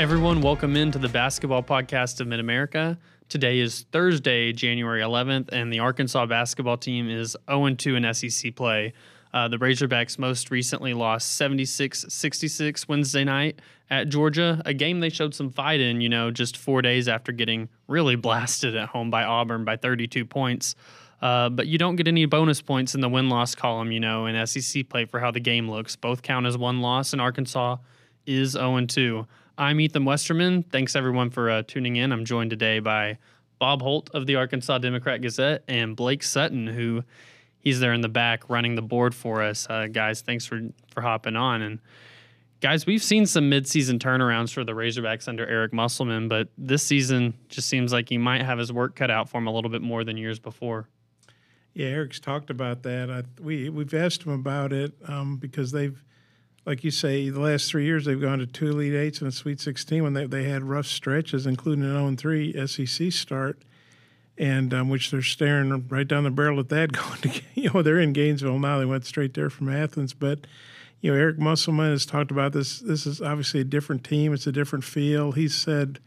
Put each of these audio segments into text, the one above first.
everyone. Welcome into the basketball podcast of Mid America. Today is Thursday, January 11th, and the Arkansas basketball team is 0 2 in SEC play. Uh, the Razorbacks most recently lost 76 66 Wednesday night at Georgia, a game they showed some fight in, you know, just four days after getting really blasted at home by Auburn by 32 points. Uh, but you don't get any bonus points in the win loss column, you know, in SEC play for how the game looks. Both count as one loss, and Arkansas is 0 2. I'm Ethan Westerman. Thanks everyone for uh, tuning in. I'm joined today by Bob Holt of the Arkansas Democrat Gazette and Blake Sutton, who he's there in the back running the board for us. Uh, guys, thanks for for hopping on. And guys, we've seen some midseason turnarounds for the Razorbacks under Eric Musselman, but this season just seems like he might have his work cut out for him a little bit more than years before. Yeah, Eric's talked about that. I, we we've asked him about it um, because they've like you say, the last three years they've gone to two Elite Eights and a Sweet 16 when they, they had rough stretches, including an 0 3 SEC start, and um, which they're staring right down the barrel at that going to, you know, they're in Gainesville now. They went straight there from Athens. But, you know, Eric Musselman has talked about this. This is obviously a different team, it's a different feel. He's said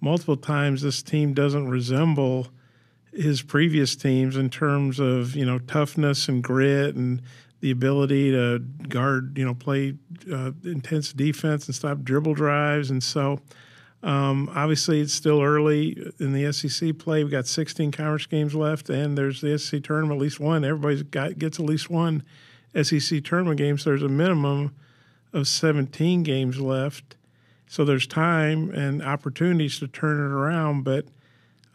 multiple times this team doesn't resemble his previous teams in terms of you know toughness and grit and the ability to guard, you know, play uh, intense defense and stop dribble drives. And so, um, obviously, it's still early in the SEC play. We've got 16 conference games left, and there's the SEC tournament, at least one. Everybody's got gets at least one SEC tournament game. So there's a minimum of 17 games left. So there's time and opportunities to turn it around, but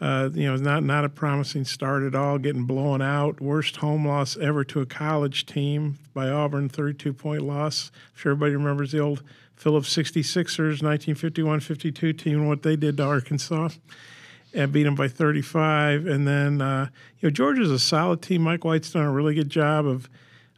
uh, you know, not not a promising start at all. Getting blown out, worst home loss ever to a college team by Auburn, 32 point loss. Sure everybody remembers the old Phillips 66ers 1951-52 team and what they did to Arkansas, and beat them by 35. And then uh, you know Georgia's a solid team. Mike White's done a really good job of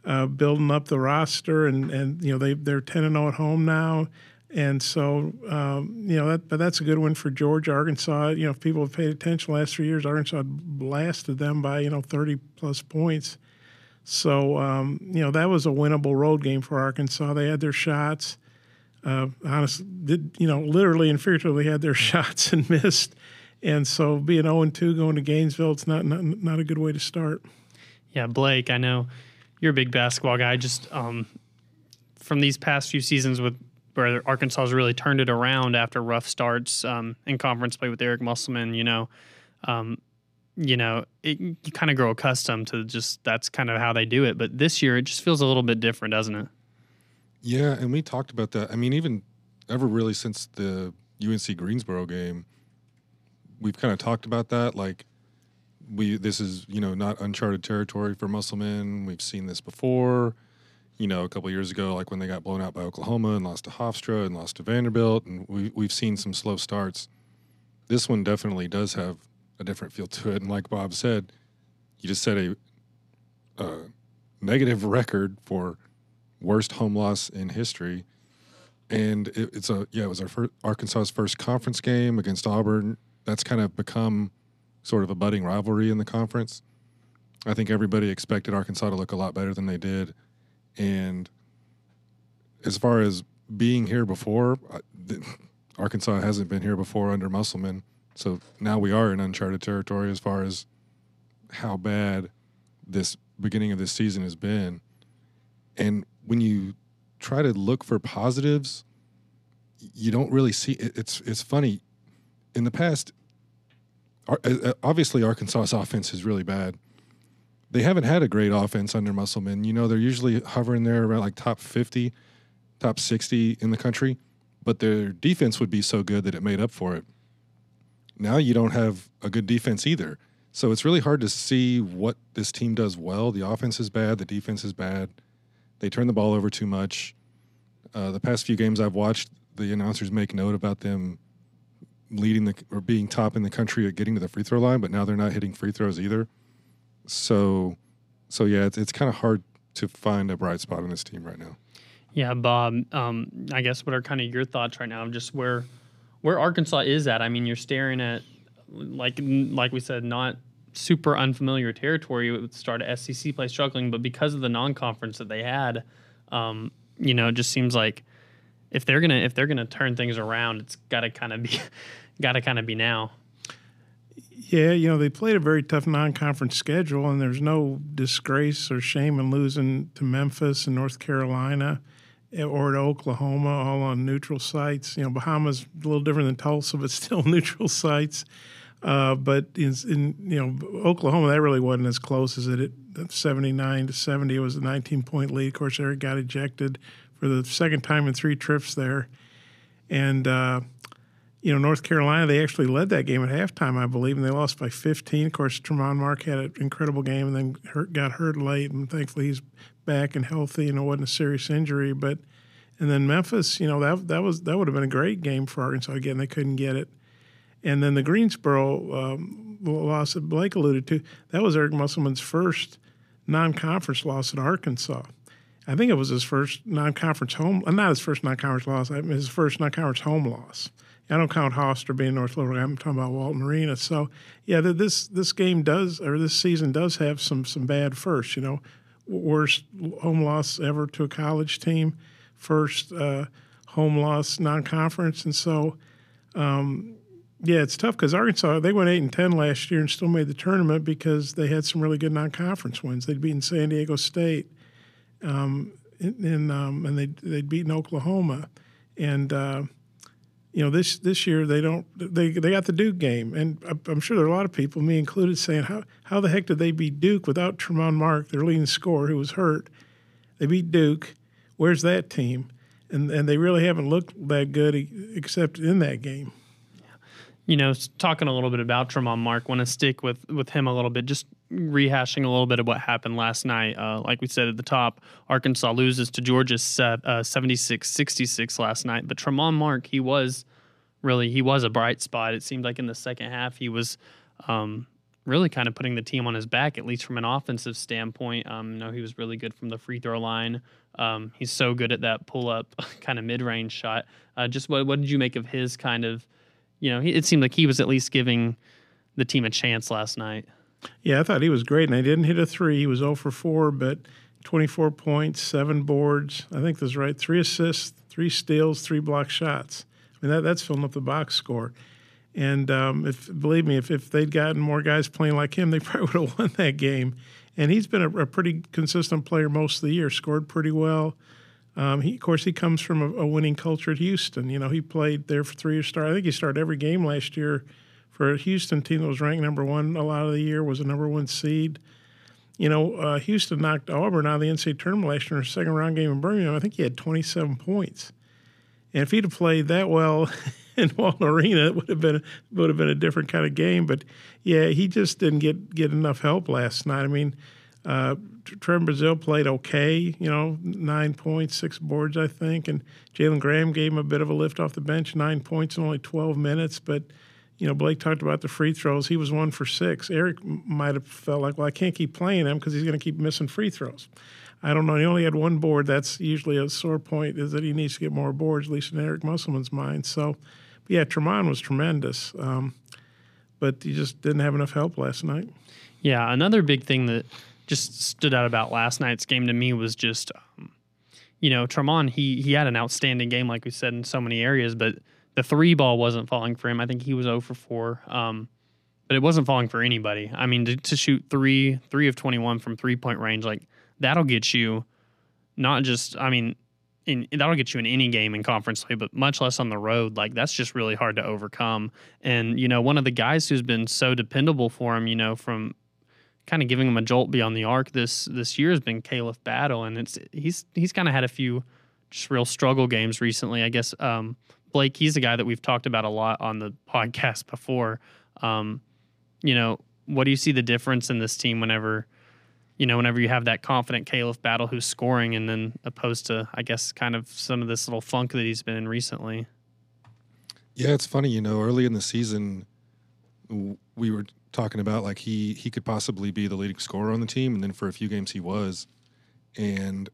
uh, building up the roster, and and you know they they're 10 and 0 at home now. And so, um, you know, that, but that's a good one for Georgia, Arkansas. You know, if people have paid attention the last three years, Arkansas blasted them by, you know, 30 plus points. So, um, you know, that was a winnable road game for Arkansas. They had their shots. Uh, honestly, did, you know, literally and figuratively had their shots and missed. And so being 0 2 going to Gainesville, it's not, not, not a good way to start. Yeah, Blake, I know you're a big basketball guy. Just um, from these past few seasons with where Arkansas has really turned it around after rough starts um, in conference play with Eric Musselman. You know, um, you know, it, you kind of grow accustomed to just that's kind of how they do it. But this year, it just feels a little bit different, doesn't it? Yeah, and we talked about that. I mean, even ever really since the UNC Greensboro game, we've kind of talked about that. Like, we this is you know not uncharted territory for Musselman. We've seen this before you know, a couple years ago, like when they got blown out by Oklahoma and lost to Hofstra and lost to Vanderbilt, and we, we've seen some slow starts. This one definitely does have a different feel to it, and like Bob said, you just set a, a negative record for worst home loss in history, and it, it's a yeah, it was our first, Arkansas's first conference game against Auburn. That's kind of become sort of a budding rivalry in the conference. I think everybody expected Arkansas to look a lot better than they did and as far as being here before, Arkansas hasn't been here before under Musselman. So now we are in uncharted territory as far as how bad this beginning of this season has been. And when you try to look for positives, you don't really see it's it's funny. In the past, uh, uh, obviously Arkansas's offense is really bad they haven't had a great offense under Musselman. You know, they're usually hovering there around like top 50, top 60 in the country, but their defense would be so good that it made up for it. Now you don't have a good defense either. So it's really hard to see what this team does well. The offense is bad, the defense is bad. They turn the ball over too much. Uh, the past few games I've watched, the announcers make note about them leading the or being top in the country at getting to the free throw line, but now they're not hitting free throws either. So, so yeah, it's, it's kind of hard to find a bright spot in this team right now. Yeah, Bob. Um, I guess what are kind of your thoughts right now? Just where where Arkansas is at. I mean, you're staring at like like we said, not super unfamiliar territory with the start of SEC play struggling, but because of the non-conference that they had, um, you know, it just seems like if they're gonna if they're gonna turn things around, it's got to kind of be got to kind of be now. Yeah, you know, they played a very tough non conference schedule, and there's no disgrace or shame in losing to Memphis and North Carolina eh, or to Oklahoma, all on neutral sites. You know, Bahama's a little different than Tulsa, but still neutral sites. Uh, but in, in, you know Oklahoma, that really wasn't as close as it. it 79 to 70 it was a 19 point lead. Of course, Eric got ejected for the second time in three trips there, and uh, you know, North Carolina, they actually led that game at halftime, I believe, and they lost by 15. Of course, Tramon Mark had an incredible game and then hurt, got hurt late, and thankfully he's back and healthy, and it wasn't a serious injury. But and then Memphis, you know, that that was that would have been a great game for Arkansas. Again, they couldn't get it. And then the Greensboro um, loss that Blake alluded to, that was Eric Musselman's first non-conference loss at Arkansas. I think it was his first non-conference home, not his first non-conference loss, his first non-conference home loss. I don't count Hofstra being North Little I'm talking about Walton Arena. So yeah, this this game does or this season does have some some bad firsts. You know, worst home loss ever to a college team, first uh, home loss non-conference, and so. Um, yeah, it's tough because Arkansas they went eight and ten last year and still made the tournament because they had some really good non-conference wins. They'd beaten San Diego State, um, and, um, and they they'd beaten Oklahoma, and uh, you know, this this year they don't they they got the Duke game, and I'm sure there are a lot of people, me included, saying how how the heck did they beat Duke without Tramon Mark, their leading scorer, who was hurt? They beat Duke. Where's that team? And and they really haven't looked that good except in that game. You know, talking a little bit about Tramon Mark, want to stick with with him a little bit, just rehashing a little bit of what happened last night. Uh, like we said at the top, Arkansas loses to Georgia uh, 76 66 last night. But Tramon Mark, he was really, he was a bright spot. It seemed like in the second half, he was um, really kind of putting the team on his back, at least from an offensive standpoint. Um, you know, he was really good from the free throw line. Um, he's so good at that pull up kind of mid range shot. Uh, just what, what did you make of his kind of, you know, it seemed like he was at least giving the team a chance last night. Yeah, I thought he was great, and he didn't hit a three. He was 0 for 4, but 24 points, seven boards. I think that's right. Three assists, three steals, three block shots. I mean, that, that's filling up the box score. And um, if believe me, if, if they'd gotten more guys playing like him, they probably would have won that game. And he's been a, a, pretty consistent player most of the year. Scored pretty well. Um, he, of course, he comes from a, a, winning culture at Houston. You know, he played there for three years. Start. I think he started every game last year for a Houston team that was ranked number one a lot of the year, was a number one seed. You know, uh, Houston knocked Auburn out of the NCAA tournament last year in a second round game in Birmingham. I think he had 27 points. And if he'd have played that well in Walton Arena, it would have been would have been a different kind of game. But yeah, he just didn't get get enough help last night. I mean, uh, Trevor Brazile played okay, you know, nine points, six boards, I think, and Jalen Graham gave him a bit of a lift off the bench, nine points in only 12 minutes, but you know, Blake talked about the free throws. He was one for six. Eric might have felt like, well, I can't keep playing him because he's going to keep missing free throws. I don't know. He only had one board. That's usually a sore point is that he needs to get more boards, at least in Eric Musselman's mind. So, yeah, Tramon was tremendous, um, but he just didn't have enough help last night. Yeah, another big thing that just stood out about last night's game to me was just, um, you know, Tramon. He he had an outstanding game, like we said, in so many areas, but the three ball wasn't falling for him. I think he was 0 for 4. Um, but it wasn't falling for anybody. I mean, to, to shoot three, three of 21 from three point range, like that'll get you not just, I mean, in, that'll get you in any game in conference play, but much less on the road. Like that's just really hard to overcome. And you know, one of the guys who's been so dependable for him, you know, from kind of giving him a jolt beyond the arc this this year has been Khalif Battle, and it's he's he's kind of had a few just real struggle games recently. I guess um, Blake, he's a guy that we've talked about a lot on the podcast before. Um, you know, what do you see the difference in this team whenever, you know, whenever you have that confident Khalif Battle who's scoring, and then opposed to, I guess, kind of some of this little funk that he's been in recently? Yeah, it's funny. You know, early in the season, we were talking about like he he could possibly be the leading scorer on the team, and then for a few games he was, and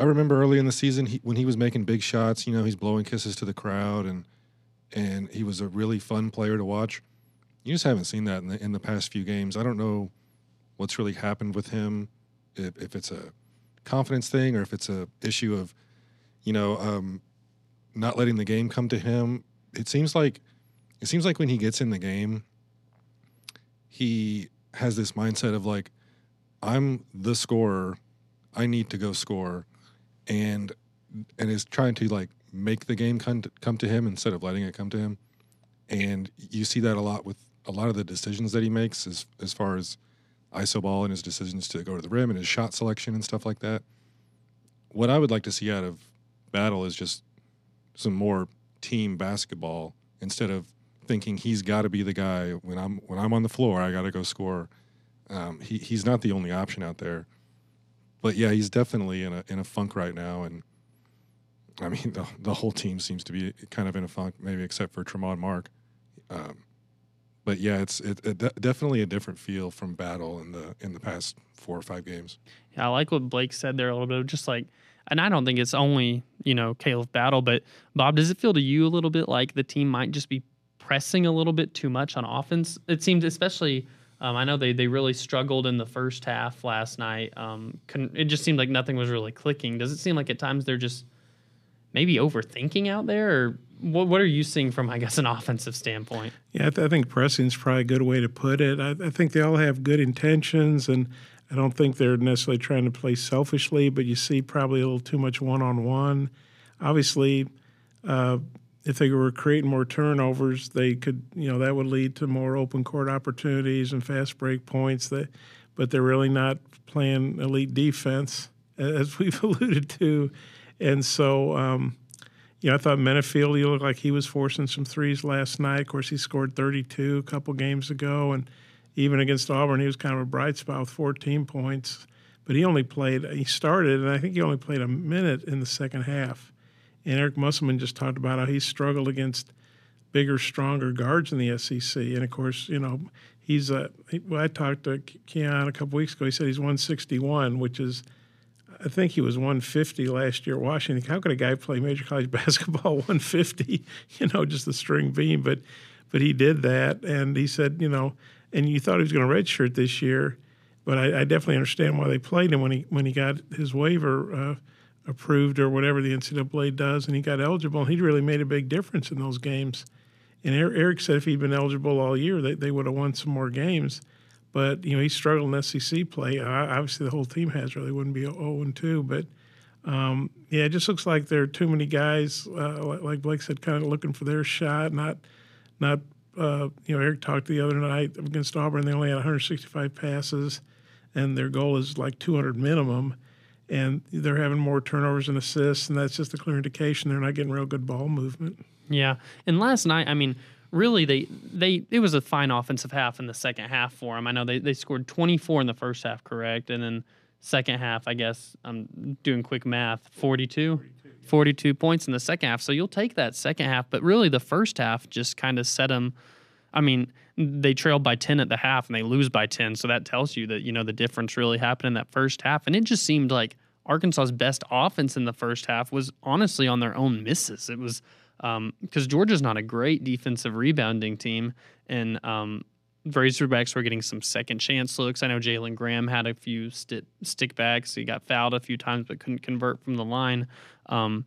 I remember early in the season he, when he was making big shots. You know, he's blowing kisses to the crowd, and and he was a really fun player to watch. You just haven't seen that in the in the past few games. I don't know what's really happened with him. If, if it's a confidence thing or if it's a issue of, you know, um, not letting the game come to him. It seems like it seems like when he gets in the game, he has this mindset of like, I'm the scorer, I need to go score, and and is trying to like make the game come to, come to him instead of letting it come to him. And you see that a lot with a lot of the decisions that he makes as as far as iso ball and his decisions to go to the rim and his shot selection and stuff like that. What I would like to see out of battle is just some more team basketball instead of thinking he's got to be the guy when I'm when I'm on the floor. I got to go score. Um, he he's not the only option out there, but yeah, he's definitely in a in a funk right now, and I mean the the whole team seems to be kind of in a funk, maybe except for Tramon Mark. Um, but yeah, it's it, it de- definitely a different feel from battle in the in the past four or five games. Yeah, I like what Blake said there a little bit just like and I don't think it's only, you know, Khalif Battle, but Bob, does it feel to you a little bit like the team might just be pressing a little bit too much on offense? It seems, especially, um, I know they, they really struggled in the first half last night. Um, it just seemed like nothing was really clicking. Does it seem like at times they're just maybe overthinking out there? Or what, what are you seeing from, I guess, an offensive standpoint? Yeah, I, th- I think pressing is probably a good way to put it. I, I think they all have good intentions and – I don't think they're necessarily trying to play selfishly, but you see probably a little too much one on one. Obviously, uh, if they were creating more turnovers, they could, you know, that would lead to more open court opportunities and fast break points. That, but they're really not playing elite defense, as we've alluded to, and so. Um, you know, I thought Menifield, he looked like he was forcing some threes last night. Of course, he scored 32 a couple games ago, and even against Auburn, he was kind of a bright spot with 14 points. But he only played, he started, and I think he only played a minute in the second half. And Eric Musselman just talked about how he struggled against bigger, stronger guards in the SEC. And of course, you know, he's a, well, I talked to Keyon a couple weeks ago. He said he's 161, which is, I think he was 150 last year at Washington. How could a guy play major college basketball 150? You know, just a string beam. But, but he did that, and he said, you know, and you thought he was going to redshirt this year, but I, I, definitely understand why they played him when he when he got his waiver uh, approved or whatever the NCAA does, and he got eligible. And he really made a big difference in those games. And Eric said if he'd been eligible all year, they, they would have won some more games. But you know he struggled in SEC play. Obviously, the whole team has really wouldn't be 0 and 2. But um, yeah, it just looks like there are too many guys, uh, like Blake said, kind of looking for their shot, not not uh, you know, Eric talked the other night against Auburn. They only had 165 passes, and their goal is like 200 minimum. And they're having more turnovers and assists, and that's just a clear indication they're not getting real good ball movement. Yeah, and last night, I mean, really, they they it was a fine offensive half in the second half for them. I know they they scored 24 in the first half, correct, and then second half, I guess I'm doing quick math, 42. 42. 42 points in the second half. So you'll take that second half, but really the first half just kind of set them. I mean, they trailed by 10 at the half and they lose by 10. So that tells you that, you know, the difference really happened in that first half. And it just seemed like Arkansas's best offense in the first half was honestly on their own misses. It was because um, Georgia's not a great defensive rebounding team. And um, Razorbacks were getting some second chance looks. I know Jalen Graham had a few st- stick backs. He got fouled a few times but couldn't convert from the line. Um,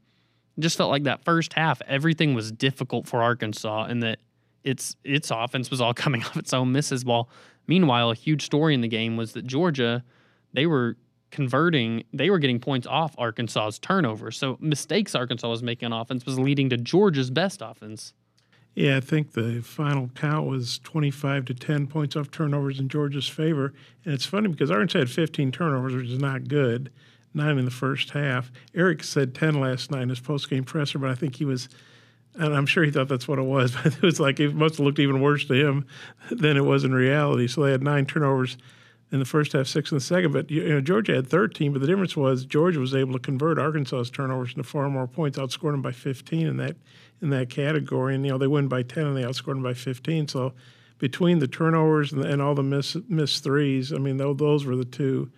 just felt like that first half, everything was difficult for Arkansas, and that its its offense was all coming off its own misses. While meanwhile, a huge story in the game was that Georgia, they were converting, they were getting points off Arkansas's turnovers. So mistakes Arkansas was making on offense was leading to Georgia's best offense. Yeah, I think the final count was 25 to 10 points off turnovers in Georgia's favor. And it's funny because Arkansas had 15 turnovers, which is not good nine in the first half. Eric said 10 last night in his post-game presser, but I think he was, and I'm sure he thought that's what it was, but it was like it must have looked even worse to him than it was in reality. So they had nine turnovers in the first half, six in the second. But you know, Georgia had 13, but the difference was Georgia was able to convert Arkansas's turnovers into far more points, outscored them by 15 in that in that category. And you know, they win by 10 and they outscored them by 15. So between the turnovers and, and all the miss, missed threes, I mean, those were the two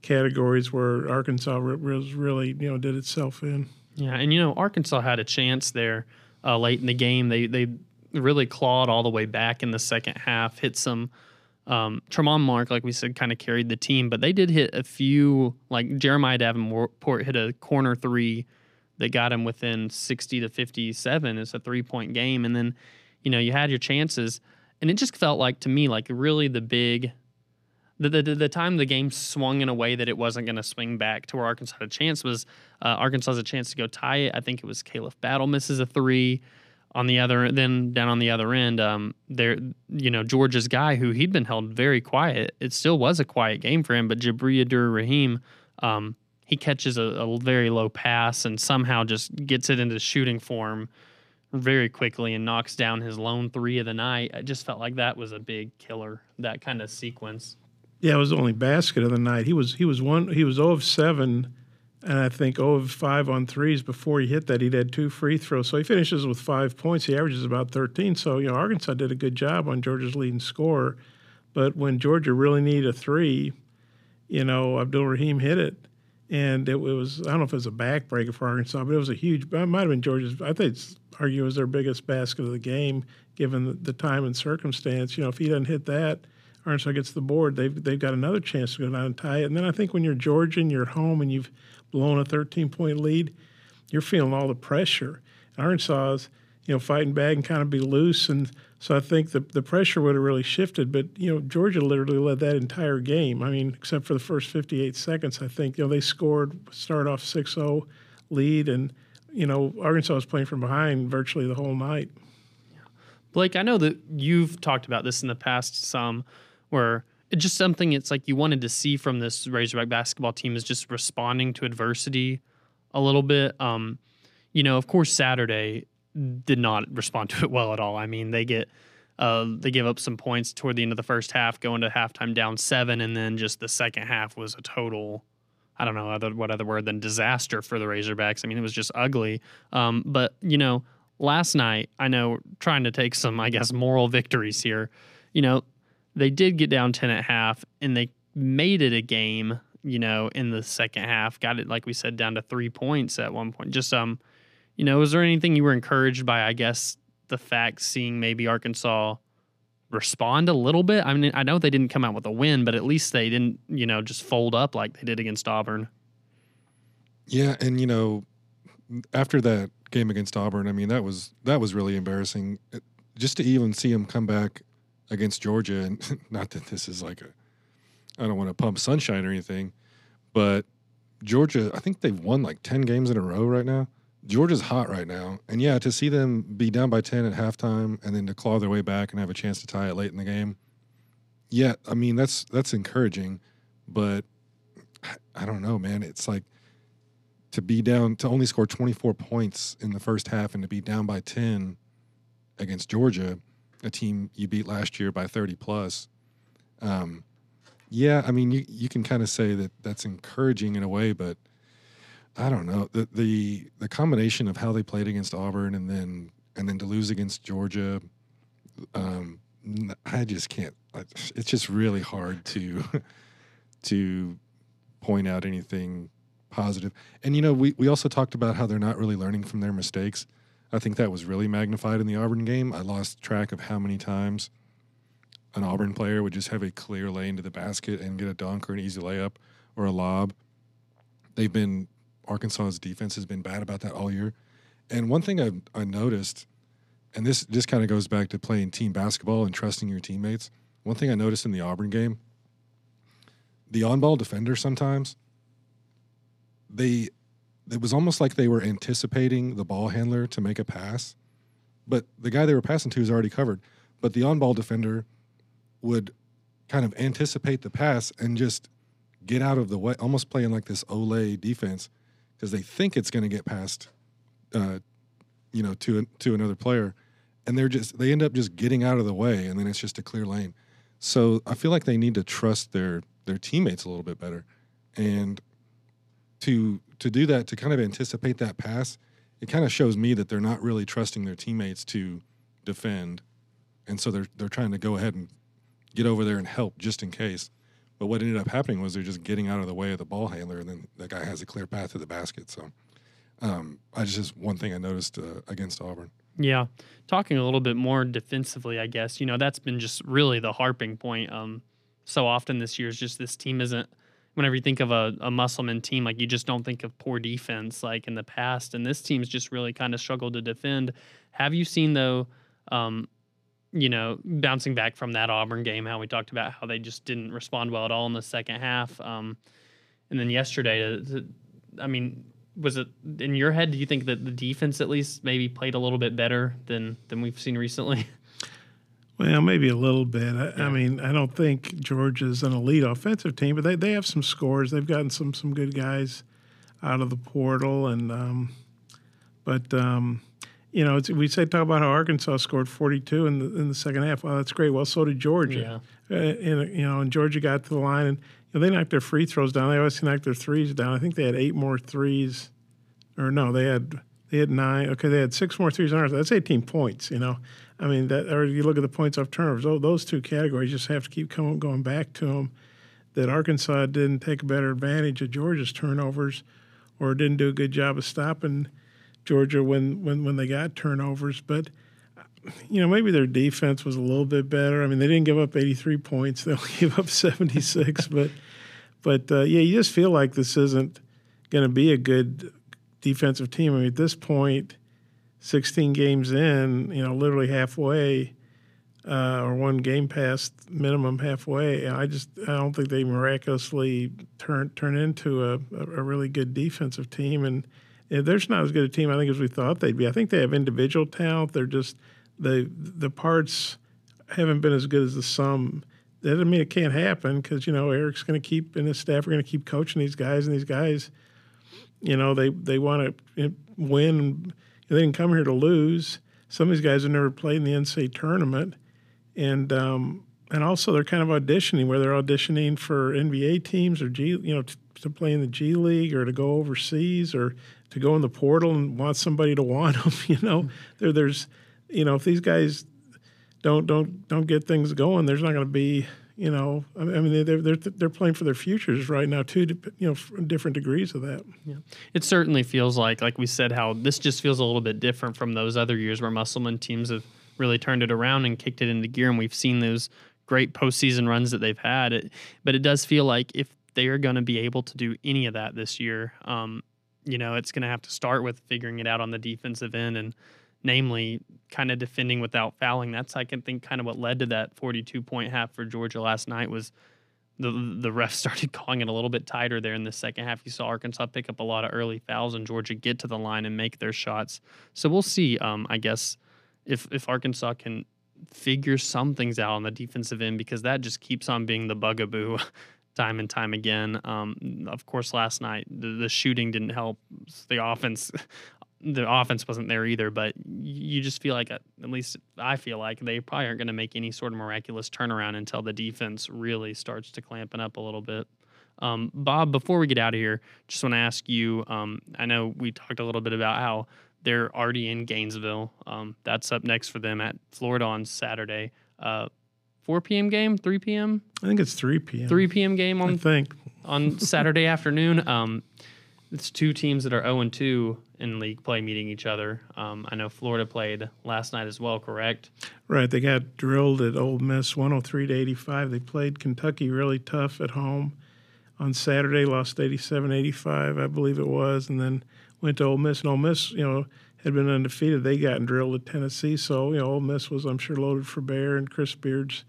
categories where Arkansas was really you know did itself in. Yeah, and you know Arkansas had a chance there uh, late in the game. They they really clawed all the way back in the second half, hit some. Um, Tramon Mark, like we said, kind of carried the team, but they did hit a few. Like Jeremiah Davenport hit a corner three that got him within 60 to 57. It's a three point game. And then, you know, you had your chances. And it just felt like to me, like really the big, the, the, the time the game swung in a way that it wasn't going to swing back to where Arkansas had a chance was uh, Arkansas has a chance to go tie it. I think it was Khalif Battle misses a three on the other then down on the other end um there you know georgia's guy who he'd been held very quiet it still was a quiet game for him but jabri rahim um he catches a, a, very low pass and somehow just gets it into shooting form very quickly and knocks down his lone three of the night. I just felt like that was a big killer that kind of sequence. Yeah it was the only basket of the night. He was he was one he was 0 of 7 and I think 0 of 5 on threes. Before he hit that, he'd had two free throws. So he finishes with five points. He averages about 13. So, you know, Arkansas did a good job on Georgia's leading scorer. But when Georgia really needed a three, you know, Abdur-Rahim hit it. And it, was, I don't know if it was a backbreaker for Arkansas, but it was a huge, it might have been Georgia's, I think it's argue it was their biggest basket of the game, given the, the time and circumstance. You know, if he doesn't hit that, Arkansas gets the board, they've, they've got another chance to go down and tie it. And then I think when you're Georgian, you're home and you've blown a 13 point lead, you're feeling all the pressure. Arkansas is, you know, fighting back and kind of be loose. And so I think the, the pressure would have really shifted. But, you know, Georgia literally led that entire game. I mean, except for the first 58 seconds, I think, you know, they scored, start off 6 0 lead. And, you know, Arkansas was playing from behind virtually the whole night. Blake, I know that you've talked about this in the past some where – it's just something it's like you wanted to see from this Razorback basketball team is just responding to adversity a little bit. Um, you know, of course, Saturday did not respond to it well at all. I mean, they get uh, they give up some points toward the end of the first half, going to halftime down seven, and then just the second half was a total. I don't know other what other word than disaster for the Razorbacks. I mean, it was just ugly. Um, but you know, last night I know trying to take some, I guess, moral victories here. You know, they did get down 10 at half and they made it a game, you know, in the second half. Got it, like we said, down to three points at one point. Just, um, you know, was there anything you were encouraged by, I guess, the fact seeing maybe Arkansas respond a little bit? I mean, I know they didn't come out with a win, but at least they didn't, you know, just fold up like they did against Auburn. Yeah. And, you know, after that game against Auburn, I mean, that was, that was really embarrassing. Just to even see them come back against Georgia, and not that this is like a, I don't want to pump sunshine or anything, but Georgia, I think they've won like 10 games in a row right now. Georgia's hot right now. And yeah, to see them be down by 10 at halftime and then to claw their way back and have a chance to tie it late in the game. Yeah, I mean, that's that's encouraging, but I don't know, man. It's like to be down to only score 24 points in the first half and to be down by 10 against Georgia a team you beat last year by 30 plus. Um, yeah, I mean, you, you can kind of say that that's encouraging in a way, but I don't know the the the combination of how they played against Auburn and then and then to lose against Georgia. Um, I just can't. It's just really hard to to point out anything positive. And you know, we we also talked about how they're not really learning from their mistakes. I think that was really magnified in the Auburn game. I lost track of how many times an Auburn player would just have a clear lane to the basket and get a dunk or an easy layup or a lob. They've been Arkansas's defense has been bad about that all year. And one thing I, I noticed, and this just kind of goes back to playing team basketball and trusting your teammates. One thing I noticed in the Auburn game, the on-ball defender sometimes they it was almost like they were anticipating the ball handler to make a pass, but the guy they were passing to is already covered. But the on ball defender would kind of anticipate the pass and just get out of the way, almost playing like this Ole defense because they think it's going to get past, uh, you know, to to another player, and they're just they end up just getting out of the way, and then it's just a clear lane. So I feel like they need to trust their their teammates a little bit better, and to to do that to kind of anticipate that pass, it kind of shows me that they're not really trusting their teammates to defend, and so they're they're trying to go ahead and get over there and help just in case. But what ended up happening was they're just getting out of the way of the ball handler, and then that guy has a clear path to the basket. So, um, I just, one thing I noticed uh, against Auburn. Yeah, talking a little bit more defensively, I guess you know that's been just really the harping point. Um, so often this year is just this team isn't whenever you think of a, a Musselman team, like you just don't think of poor defense like in the past. And this team's just really kind of struggled to defend. Have you seen though, um, you know, bouncing back from that Auburn game, how we talked about how they just didn't respond well at all in the second half. Um, and then yesterday, I mean, was it in your head? Do you think that the defense at least maybe played a little bit better than than we've seen recently? Well, maybe a little bit. I, yeah. I, mean, I don't think Georgia's an elite offensive team, but they, they have some scores. They've gotten some some good guys out of the portal, and um, but um, you know, we say talk about how Arkansas scored 42 in the in the second half. Well, that's great. Well, so did Georgia. Yeah. Uh, and you know, and Georgia got to the line, and you know, they knocked their free throws down. They always knocked their threes down. I think they had eight more threes, or no, they had they had nine. Okay, they had six more threes on ours. That's 18 points. You know, I mean, that or you look at the points off turnovers. Oh, those two categories just have to keep coming going back to them. That Arkansas didn't take a better advantage of Georgia's turnovers, or didn't do a good job of stopping Georgia when when when they got turnovers. But you know, maybe their defense was a little bit better. I mean, they didn't give up 83 points; they only gave up 76. but but uh, yeah, you just feel like this isn't going to be a good defensive team. I mean, at this point 16 games in, you know, literally halfway, uh, or one game past minimum halfway. I just I don't think they miraculously turn turn into a, a really good defensive team, and they're not as good a team I think as we thought they'd be. I think they have individual talent. They're just the the parts haven't been as good as the sum. That doesn't mean it can't happen because you know Eric's going to keep and his staff are going to keep coaching these guys, and these guys, you know, they they want to win they didn't come here to lose. Some of these guys have never played in the NCAA tournament, and um, and also they're kind of auditioning where they're auditioning for NBA teams or G, you know, t- to play in the G League or to go overseas or to go in the portal and want somebody to want them. You know, there, there's, you know, if these guys don't don't don't get things going, there's not going to be you know, I mean, they're they're they're playing for their futures right now too. You know, different degrees of that. Yeah, it certainly feels like, like we said, how this just feels a little bit different from those other years where Musselman teams have really turned it around and kicked it into gear, and we've seen those great postseason runs that they've had. It, but it does feel like if they are going to be able to do any of that this year, um, you know, it's going to have to start with figuring it out on the defensive end and namely kind of defending without fouling. That's I can think kind of what led to that 42 point half for Georgia last night was the the ref started calling it a little bit tighter there in the second half. You saw Arkansas pick up a lot of early fouls and Georgia get to the line and make their shots. So we'll see. Um, I guess if if Arkansas can figure some things out on the defensive end because that just keeps on being the bugaboo. time and time again. Um, of course, last night the, the shooting didn't help. The offense the offense wasn't there either, but you just feel like, at least I feel like they probably aren't going to make any sort of miraculous turnaround until the defense really starts to clamping up a little bit. Um, Bob, before we get out of here, just want to ask you. Um, I know we talked a little bit about how they're already in Gainesville. Um, that's up next for them at Florida on Saturday. Uh, 4 p.m. game, 3 p.m. I think it's 3 p.m. 3 p.m. game on I think on Saturday afternoon. Um, it's two teams that are 0 and 2 in league play meeting each other. Um, I know Florida played last night as well, correct? Right. They got drilled at Ole Miss 103 to 85. They played Kentucky really tough at home on Saturday, lost 87 85, I believe it was, and then went to Ole Miss. And Ole Miss, you know, had been undefeated. They got drilled at Tennessee. So, you know, Ole Miss was, I'm sure, loaded for bear, and Chris Beard's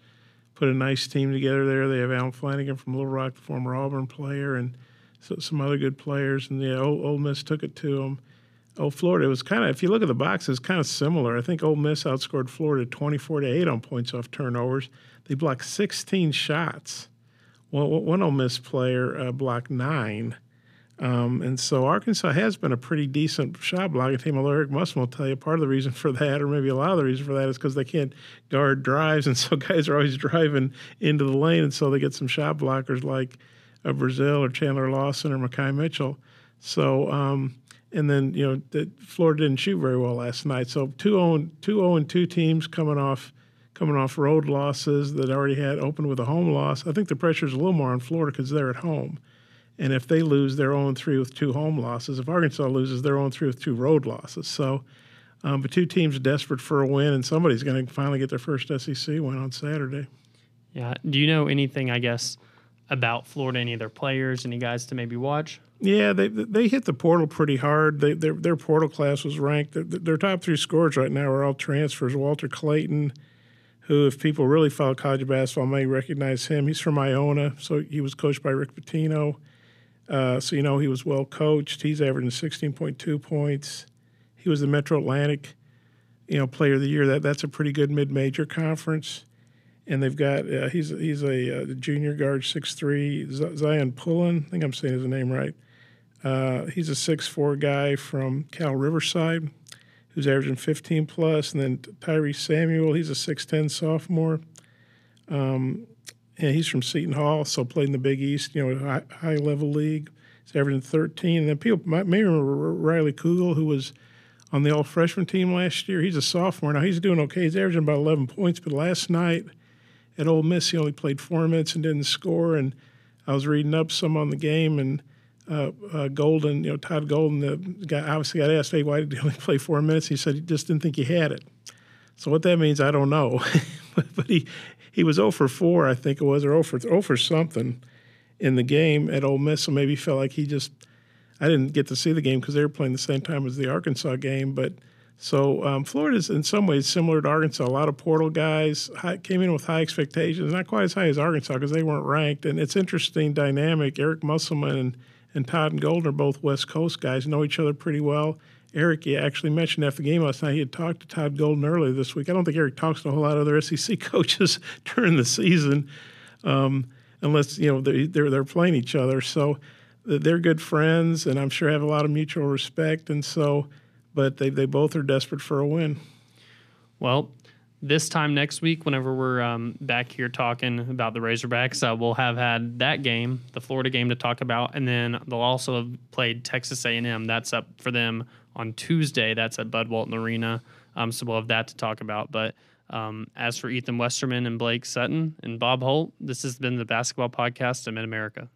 put a nice team together there. They have Allen Flanigan from Little Rock, the former Auburn player, and so some other good players, and yeah, Ole, Ole Miss took it to them. Oh, Florida was kind of if you look at the boxes, kind of similar. I think Ole Miss outscored Florida 24 to eight on points off turnovers. They blocked 16 shots. Well, one Ole Miss player uh, blocked nine. Um, and so Arkansas has been a pretty decent shot blocking team. Although Eric Musselman will tell you part of the reason for that, or maybe a lot of the reason for that, is because they can't guard drives, and so guys are always driving into the lane, and so they get some shot blockers like of Brazile or Chandler Lawson or Makhi Mitchell. So, um, and then you know, the, Florida didn't shoot very well last night. So two zero oh two zero and two teams coming off coming off road losses that already had opened with a home loss. I think the pressure is a little more on Florida because they're at home. And if they lose, they're 0 3 with two home losses. If Arkansas loses, they're 0 3 with two road losses. So, um, but two teams desperate for a win, and somebody's going to finally get their first SEC win on Saturday. Yeah. Do you know anything, I guess, about Florida? Any of their players? Any guys to maybe watch? Yeah, they they hit the portal pretty hard. They, their their portal class was ranked. Their, their top three scorers right now are all transfers. Walter Clayton, who, if people really follow college basketball, may recognize him. He's from Iona, so he was coached by Rick Pitino. Uh, so you know he was well coached. He's averaging 16.2 points. He was the Metro Atlantic, you know, Player of the Year. That that's a pretty good mid-major conference. And they've got uh, he's he's a, uh, junior guard, six three. Zyon Pullin, I think I'm saying his name right. Uh, he's a six four guy from Cal Riverside, who's averaging 15 plus. And then Tyrese Samuel, he's a 6'10 sophomore. Um, and he's from Seton Hall, so played in the Big East, you know, high, high level league. He's averaging 13. And then people may remember Riley Kugel, who was on the all freshman team last year. He's a sophomore. Now he's doing okay. He's averaging about 11 points, but last night at Ole Miss, he only played four minutes and didn't score. And I was reading up some on the game, and uh, uh, Golden, you know, Todd Golden, the guy obviously got asked, hey, why did he only play four minutes? He said he just didn't think he had it. So what that means, I don't know. but he, he was 0 for 4, I think it was, or 0 for, 0 for something in the game at Ole Miss. So maybe he felt like he just, I didn't get to see the game because they were playing the same time as the Arkansas game. But so um, Florida's in some ways similar to Arkansas. A lot of portal guys high, came in with high expectations, not quite as high as Arkansas because they weren't ranked. And it's interesting dynamic. Eric Musselman and, and Todd Golden are both West Coast guys, know each other pretty well. Eric actually mentioned after the game last night he had talked to Todd Golden earlier this week. I don't think Eric talks to a whole lot of other SEC coaches during the season, um, unless you know they're, they're, they're playing each other. So they're good friends, and I'm sure have a lot of mutual respect. And so, but they they both are desperate for a win. Well, this time next week, whenever we're um, back here talking about the Razorbacks, uh, we'll have had that game, the Florida game, to talk about, and then they'll also have played Texas A&M. That's up for them on Tuesday. That's at Bud Walton Arena, um, so we'll have that to talk about. But um, as for Ethan Westerman and Blake Sutton and Bob Holt, this has been the Basketball Podcast of Mid America.